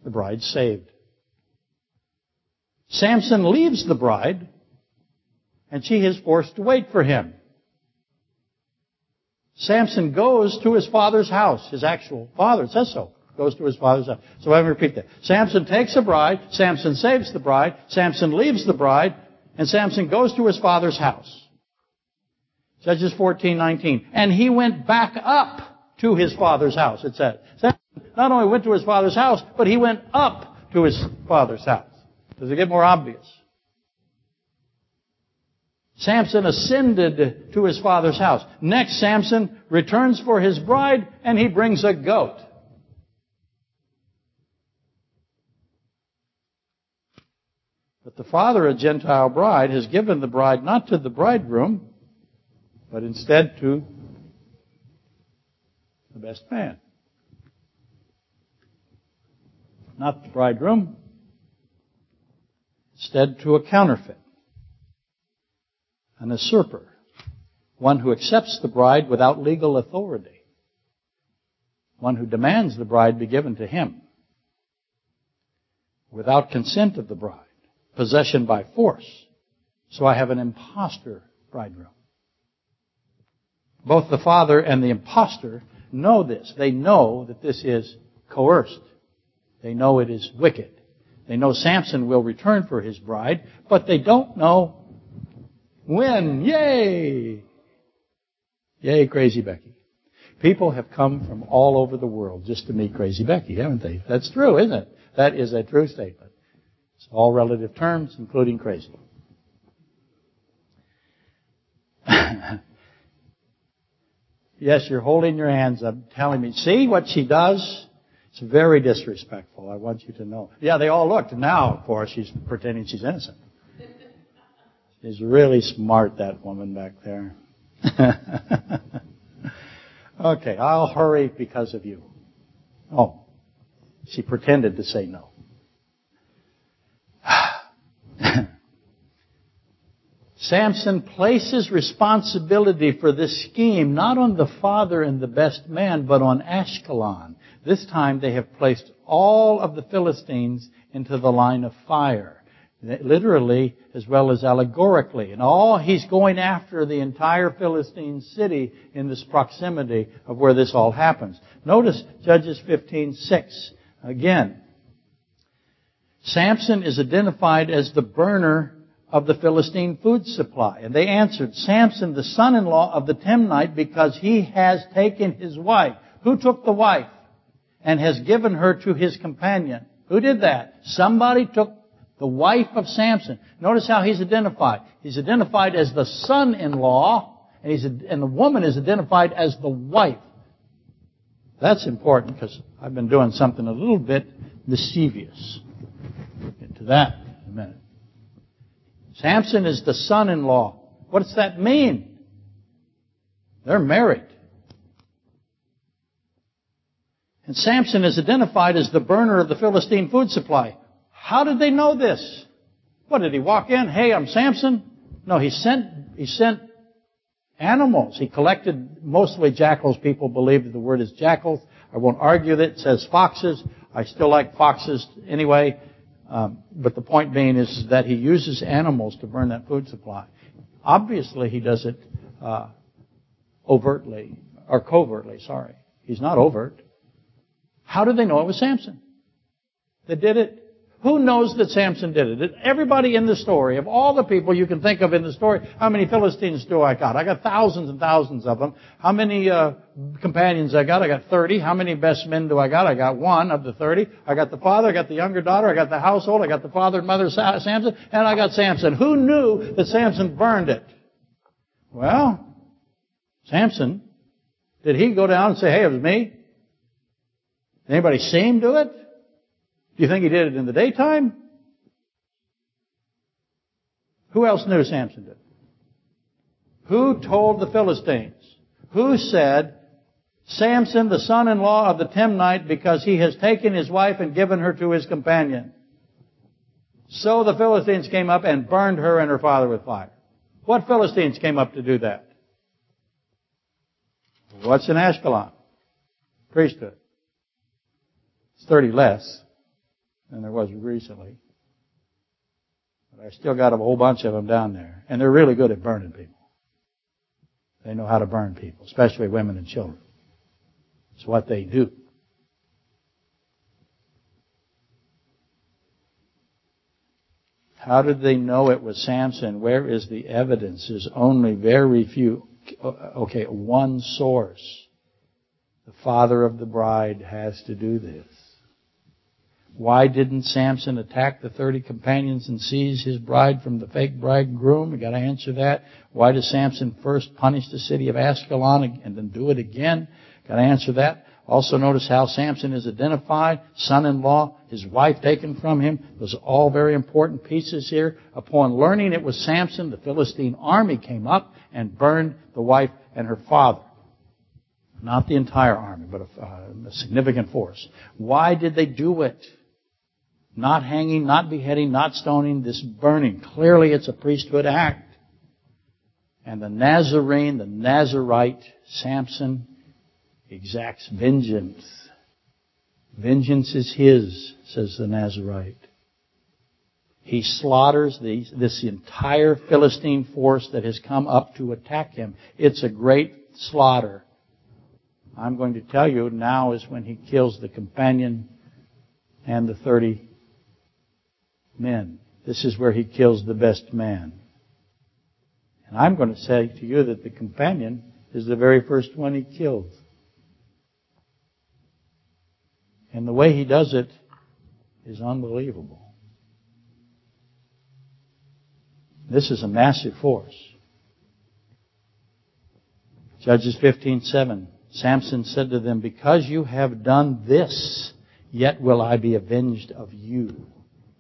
Speaker 1: The bride's saved. Samson leaves the bride, and she is forced to wait for him. Samson goes to his father's house, his actual father, says so. Goes to his father's house. So let me repeat that. Samson takes a bride, Samson saves the bride, Samson leaves the bride, and Samson goes to his father's house. Judges 14:19. And he went back up to his father's house, it says. Samson not only went to his father's house, but he went up to his father's house. Does it get more obvious? Samson ascended to his father's house. Next, Samson returns for his bride and he brings a goat. But the father, a Gentile bride, has given the bride not to the bridegroom, but instead to the best man. Not the bridegroom, instead to a counterfeit, an usurper, one who accepts the bride without legal authority, one who demands the bride be given to him without consent of the bride, possession by force. So I have an impostor bridegroom. Both the father and the impostor know this. They know that this is coerced. They know it is wicked. They know Samson will return for his bride, but they don't know when. Yay! Yay, Crazy Becky. People have come from all over the world just to meet Crazy Becky, haven't they? That's true, isn't it? That is a true statement. It's all relative terms, including crazy. <laughs> yes, you're holding your hands up, telling me, see what she does? It's very disrespectful. I want you to know. Yeah, they all looked. Now, of course, she's pretending she's innocent. She's really smart, that woman back there. <laughs> okay, I'll hurry because of you. Oh, she pretended to say no. <sighs> Samson places responsibility for this scheme not on the father and the best man, but on Ashkelon. This time they have placed all of the Philistines into the line of fire. Literally as well as allegorically. And all he's going after the entire Philistine city in this proximity of where this all happens. Notice Judges 15:6 again. Samson is identified as the burner of the Philistine food supply. And they answered, Samson, the son-in-law of the Timnite, because he has taken his wife. Who took the wife? And has given her to his companion. Who did that? Somebody took the wife of Samson. Notice how he's identified. He's identified as the son-in-law, and, he's, and the woman is identified as the wife. That's important because I've been doing something a little bit mischievous. Get to that in a minute. Samson is the son-in-law. What does that mean? They're married. And Samson is identified as the burner of the Philistine food supply. How did they know this? What did he walk in? Hey, I'm Samson. No, he sent he sent animals. He collected mostly jackals. People believe that the word is jackals. I won't argue that it says foxes. I still like foxes anyway. Um, but the point being is that he uses animals to burn that food supply. Obviously, he does it uh, overtly or covertly. Sorry, he's not overt. How did they know it was Samson? They did it who knows that Samson did it? Everybody in the story, of all the people you can think of in the story, how many Philistines do I got? I got thousands and thousands of them. How many uh, companions I got? I got 30. How many best men do I got? I got one of the 30. I got the father, I got the younger daughter, I got the household, I got the father and mother Samson, and I got Samson. Who knew that Samson burned it? Well, Samson Did he go down and say, hey, it was me? Anybody see him do it? Do you think he did it in the daytime? Who else knew Samson did? Who told the Philistines? Who said, Samson, the son-in-law of the Timnite, because he has taken his wife and given her to his companion. So the Philistines came up and burned her and her father with fire. What Philistines came up to do that? What's in Ashkelon? Priesthood. It's 30 less than there was recently. But I still got a whole bunch of them down there. And they're really good at burning people. They know how to burn people, especially women and children. It's what they do. How did they know it was Samson? Where is the evidence? There's only very few. Okay, one source. The father of the bride has to do this. Why didn't Samson attack the 30 companions and seize his bride from the fake bridegroom? You gotta answer that. Why does Samson first punish the city of Ascalon and then do it again? Got to answer that. Also notice how Samson is identified, son-in-law, his wife taken from him. Those are all very important pieces here. Upon learning it was Samson, the Philistine army came up and burned the wife and her father. Not the entire army, but a, uh, a significant force. Why did they do it? Not hanging, not beheading, not stoning, this burning. Clearly it's a priesthood act. And the Nazarene, the Nazarite, Samson, exacts vengeance. Vengeance is his, says the Nazarite. He slaughters this entire Philistine force that has come up to attack him. It's a great slaughter. I'm going to tell you now is when he kills the companion and the 30 men. This is where he kills the best man. And I'm going to say to you that the companion is the very first one he kills. And the way he does it is unbelievable. This is a massive force. Judges 15:7. Samson said to them, "Because you have done this, yet will I be avenged of you,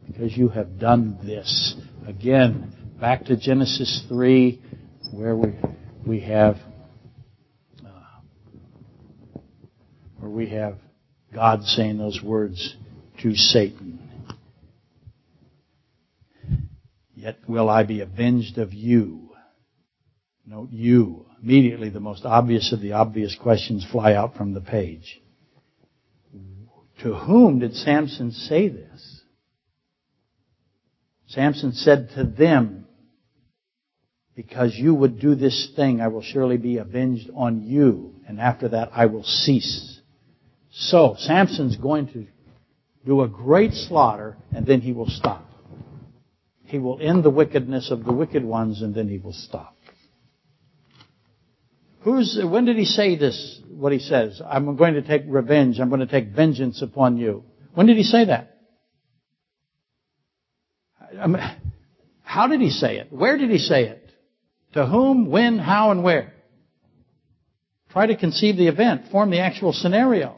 Speaker 1: because you have done this." Again, back to Genesis 3, where we we have uh, where we have God saying those words to Satan. Yet will I be avenged of you. Note you. Immediately the most obvious of the obvious questions fly out from the page. To whom did Samson say this? Samson said to them, because you would do this thing, I will surely be avenged on you, and after that I will cease so, Samson's going to do a great slaughter, and then he will stop. He will end the wickedness of the wicked ones, and then he will stop. Who's, when did he say this, what he says? I'm going to take revenge. I'm going to take vengeance upon you. When did he say that? Um, how did he say it? Where did he say it? To whom, when, how, and where? Try to conceive the event. Form the actual scenario.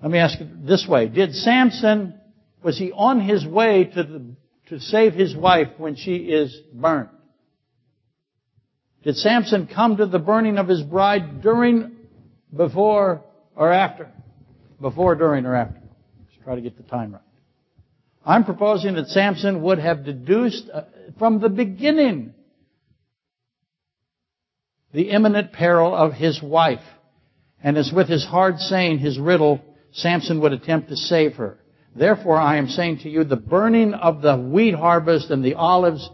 Speaker 1: Let me ask it this way. Did Samson, was he on his way to, the, to save his wife when she is burned? Did Samson come to the burning of his bride during, before, or after? Before, during, or after? Let's try to get the time right. I'm proposing that Samson would have deduced uh, from the beginning the imminent peril of his wife. And as with his hard saying, his riddle, Samson would attempt to save her. Therefore, I am saying to you, the burning of the wheat harvest and the olives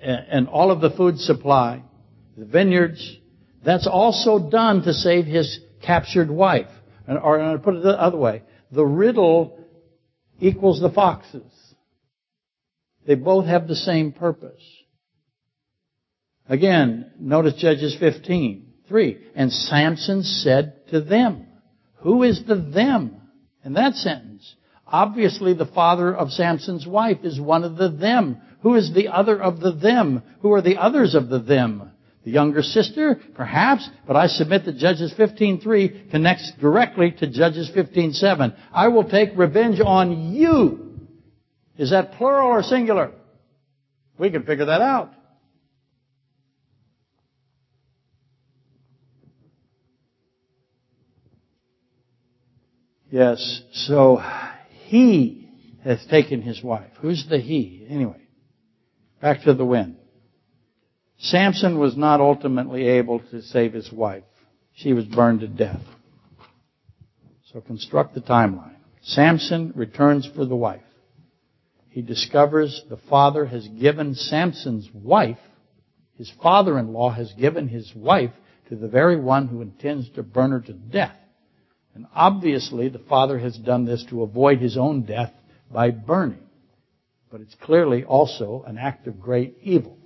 Speaker 1: and all of the food supply, the vineyards, that's also done to save his captured wife. Or to put it the other way, the riddle equals the foxes. They both have the same purpose. Again, notice Judges 15, 3. And Samson said to them, who is the them in that sentence? Obviously, the father of Samson's wife is one of the them. Who is the other of the them? Who are the others of the them? The younger sister, perhaps, but I submit that Judges 15.3 connects directly to Judges 15.7. I will take revenge on you. Is that plural or singular? We can figure that out. Yes, so he has taken his wife. Who's the he? Anyway, back to the wind. Samson was not ultimately able to save his wife. She was burned to death. So construct the timeline. Samson returns for the wife. He discovers the father has given Samson's wife, his father-in-law has given his wife to the very one who intends to burn her to death. And obviously the father has done this to avoid his own death by burning. But it's clearly also an act of great evil.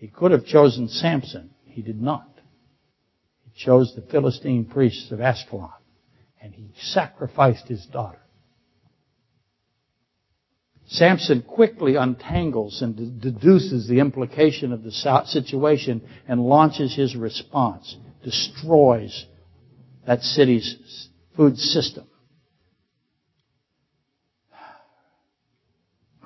Speaker 1: He could have chosen Samson. He did not. He chose the Philistine priests of Ashkelon. And he sacrificed his daughter. Samson quickly untangles and deduces the implication of the situation and launches his response destroys that city's food system.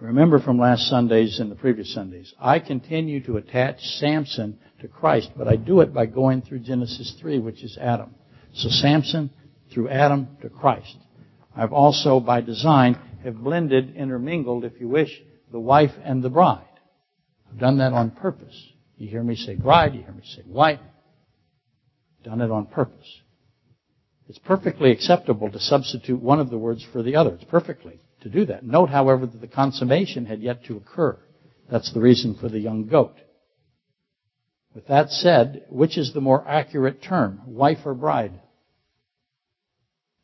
Speaker 1: Remember from last Sundays and the previous Sundays, I continue to attach Samson to Christ, but I do it by going through Genesis 3, which is Adam. So Samson through Adam to Christ. I've also, by design, have blended, intermingled, if you wish, the wife and the bride. I've done that on purpose. You hear me say bride, you hear me say wife done it on purpose. It's perfectly acceptable to substitute one of the words for the other. It's perfectly to do that. Note, however, that the consummation had yet to occur. That's the reason for the young goat. With that said, which is the more accurate term, wife or bride?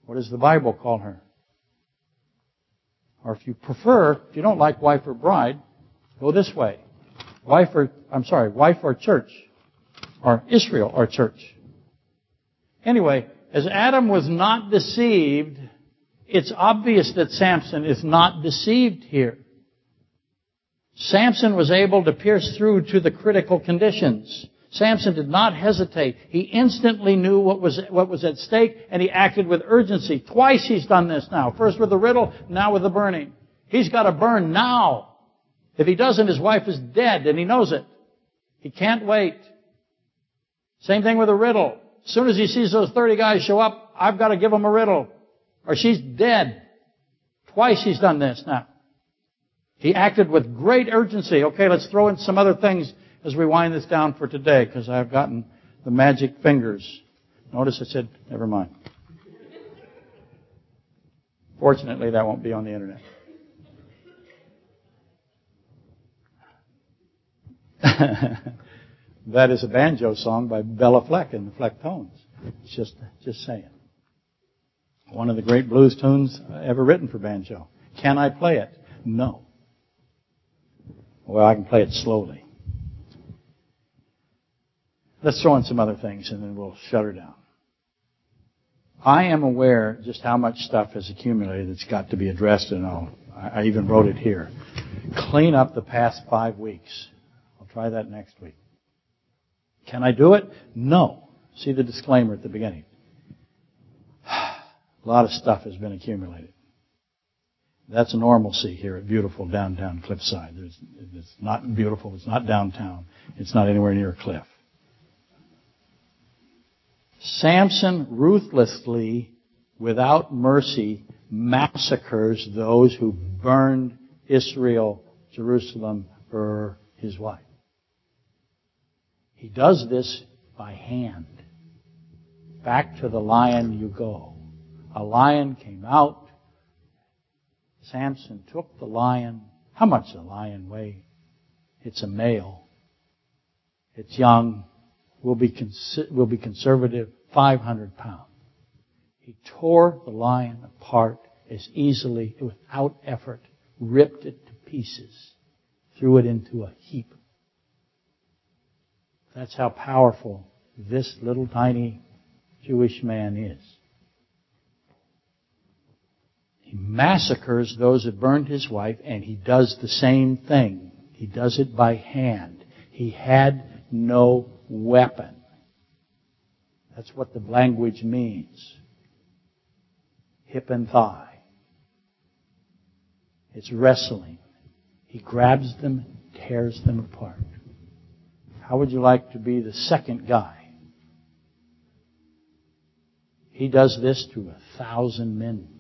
Speaker 1: What does the Bible call her? Or if you prefer, if you don't like wife or bride, go this way. Wife or, I'm sorry, wife or church. Or Israel or church. Anyway, as Adam was not deceived, it's obvious that Samson is not deceived here. Samson was able to pierce through to the critical conditions. Samson did not hesitate. He instantly knew what was, what was at stake and he acted with urgency. Twice he's done this now. First with the riddle, now with the burning. He's got to burn now. If he doesn't, his wife is dead and he knows it. He can't wait. Same thing with the riddle. As soon as he sees those 30 guys show up, I've got to give them a riddle. Or she's dead. Twice he's done this now. He acted with great urgency. Okay, let's throw in some other things as we wind this down for today, because I've gotten the magic fingers. Notice I said, never mind. Fortunately, that won't be on the internet. <laughs> That is a banjo song by Béla Fleck and the Flecktones. It's just, just saying. One of the great blues tunes ever written for banjo. Can I play it? No. Well, I can play it slowly. Let's throw in some other things and then we'll shut her down. I am aware just how much stuff has accumulated that's got to be addressed and all. I even wrote it here. Clean up the past five weeks. I'll try that next week. Can I do it? No. See the disclaimer at the beginning. A lot of stuff has been accumulated. That's normalcy here at beautiful downtown Cliffside. There's, it's not beautiful. It's not downtown. It's not anywhere near a cliff. Samson ruthlessly, without mercy, massacres those who burned Israel, Jerusalem, or his wife. He does this by hand. Back to the lion you go. A lion came out. Samson took the lion. How much does a lion weigh? It's a male. It's young. Will be, cons- will be conservative. 500 pounds. He tore the lion apart as easily, without effort, ripped it to pieces, threw it into a heap that's how powerful this little tiny Jewish man is. He massacres those that burned his wife, and he does the same thing. He does it by hand. He had no weapon. That's what the language means. Hip and thigh. It's wrestling. He grabs them, tears them apart. How would you like to be the second guy? He does this to a thousand men.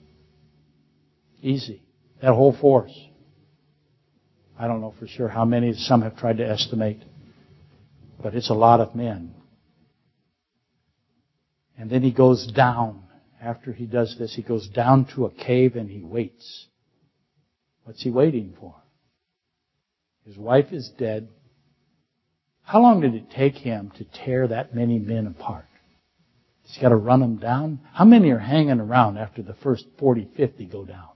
Speaker 1: Easy. That whole force. I don't know for sure how many, some have tried to estimate, but it's a lot of men. And then he goes down. After he does this, he goes down to a cave and he waits. What's he waiting for? His wife is dead. How long did it take him to tear that many men apart? He's got to run them down. How many are hanging around after the first 40, 50 go down?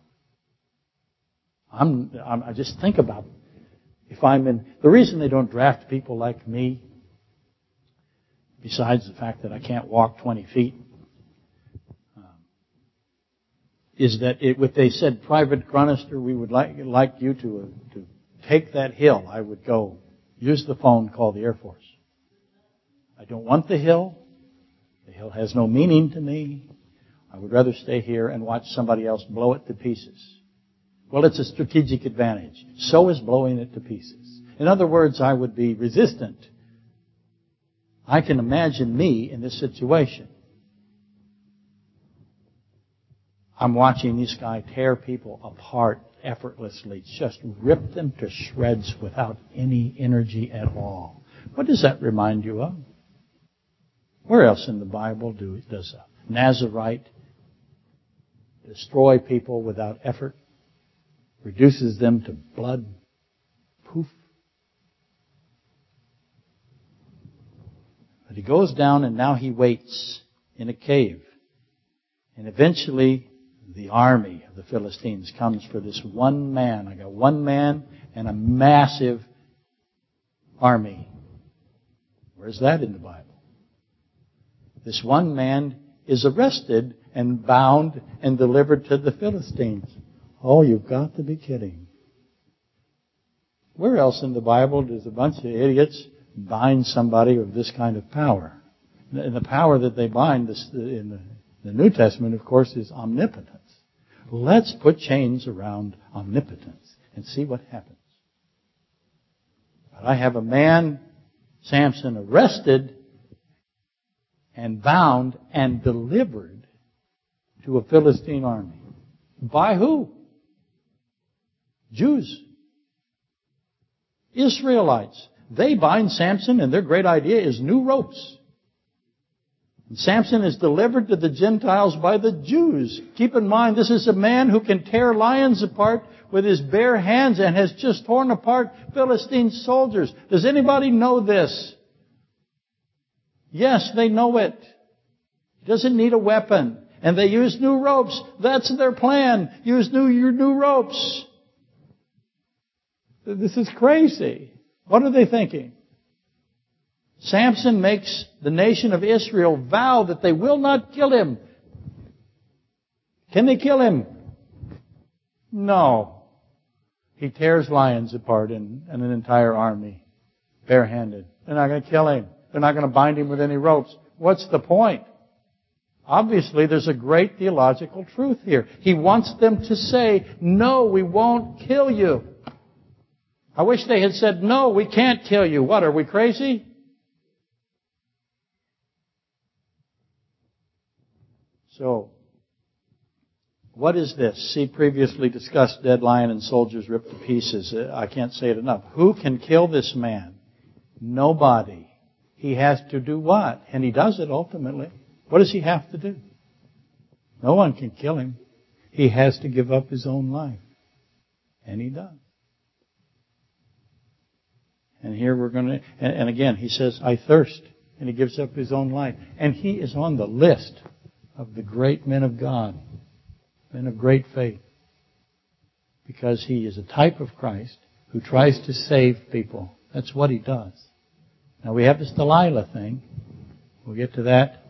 Speaker 1: I'm, I'm, i just think about if I'm in, the reason they don't draft people like me, besides the fact that I can't walk 20 feet, um, is that it, if they said, Private Chronister, we would like, like you to, uh, to take that hill, I would go use the phone, call the Air Force. I don't want the hill. The hill has no meaning to me. I would rather stay here and watch somebody else blow it to pieces. Well, it's a strategic advantage. So is blowing it to pieces. In other words, I would be resistant. I can imagine me in this situation. I'm watching this guy tear people apart effortlessly, just rip them to shreds without any energy at all. What does that remind you of? Where else in the Bible do, does a Nazarite destroy people without effort? Reduces them to blood. Poof. But he goes down and now he waits in a cave. And eventually the army of the Philistines comes for this one man. I got one man and a massive army. Where's that in the Bible? This one man is arrested and bound and delivered to the Philistines. Oh, you've got to be kidding. Where else in the Bible does a bunch of idiots bind somebody with this kind of power? And the power that they bind in the New Testament, of course, is omnipotence. Let's put chains around omnipotence and see what happens. But I have a man, Samson, arrested and bound and delivered to a Philistine army. By who? Jews. Israelites. They bind Samson and their great idea is new ropes. Samson is delivered to the Gentiles by the Jews. Keep in mind, this is a man who can tear lions apart with his bare hands and has just torn apart Philistine soldiers. Does anybody know this? Yes, they know it. He doesn't need a weapon. And they use new ropes. That's their plan. Use new, your new ropes. This is crazy. What are they thinking? Samson makes the nation of Israel vow that they will not kill him. Can they kill him? No. He tears lions apart and, in an entire army, barehanded. They're not going to kill him. They're not going to bind him with any ropes. What's the point? Obviously, there's a great theological truth here. He wants them to say, no, we won't kill you. I wish they had said, no, we can't kill you. What, are we crazy? So, what is this? See, previously discussed dead lion and soldiers ripped to pieces. Uh, I can't say it enough. Who can kill this man? Nobody. He has to do what? And he does it ultimately. What does he have to do? No one can kill him. He has to give up his own life. And he does. And here we're going to, and, and again, he says, I thirst. And he gives up his own life. And he is on the list of the great men of God, men of great faith. Because he is a type of Christ who tries to save people. That's what he does. Now we have this Delilah thing. We'll get to that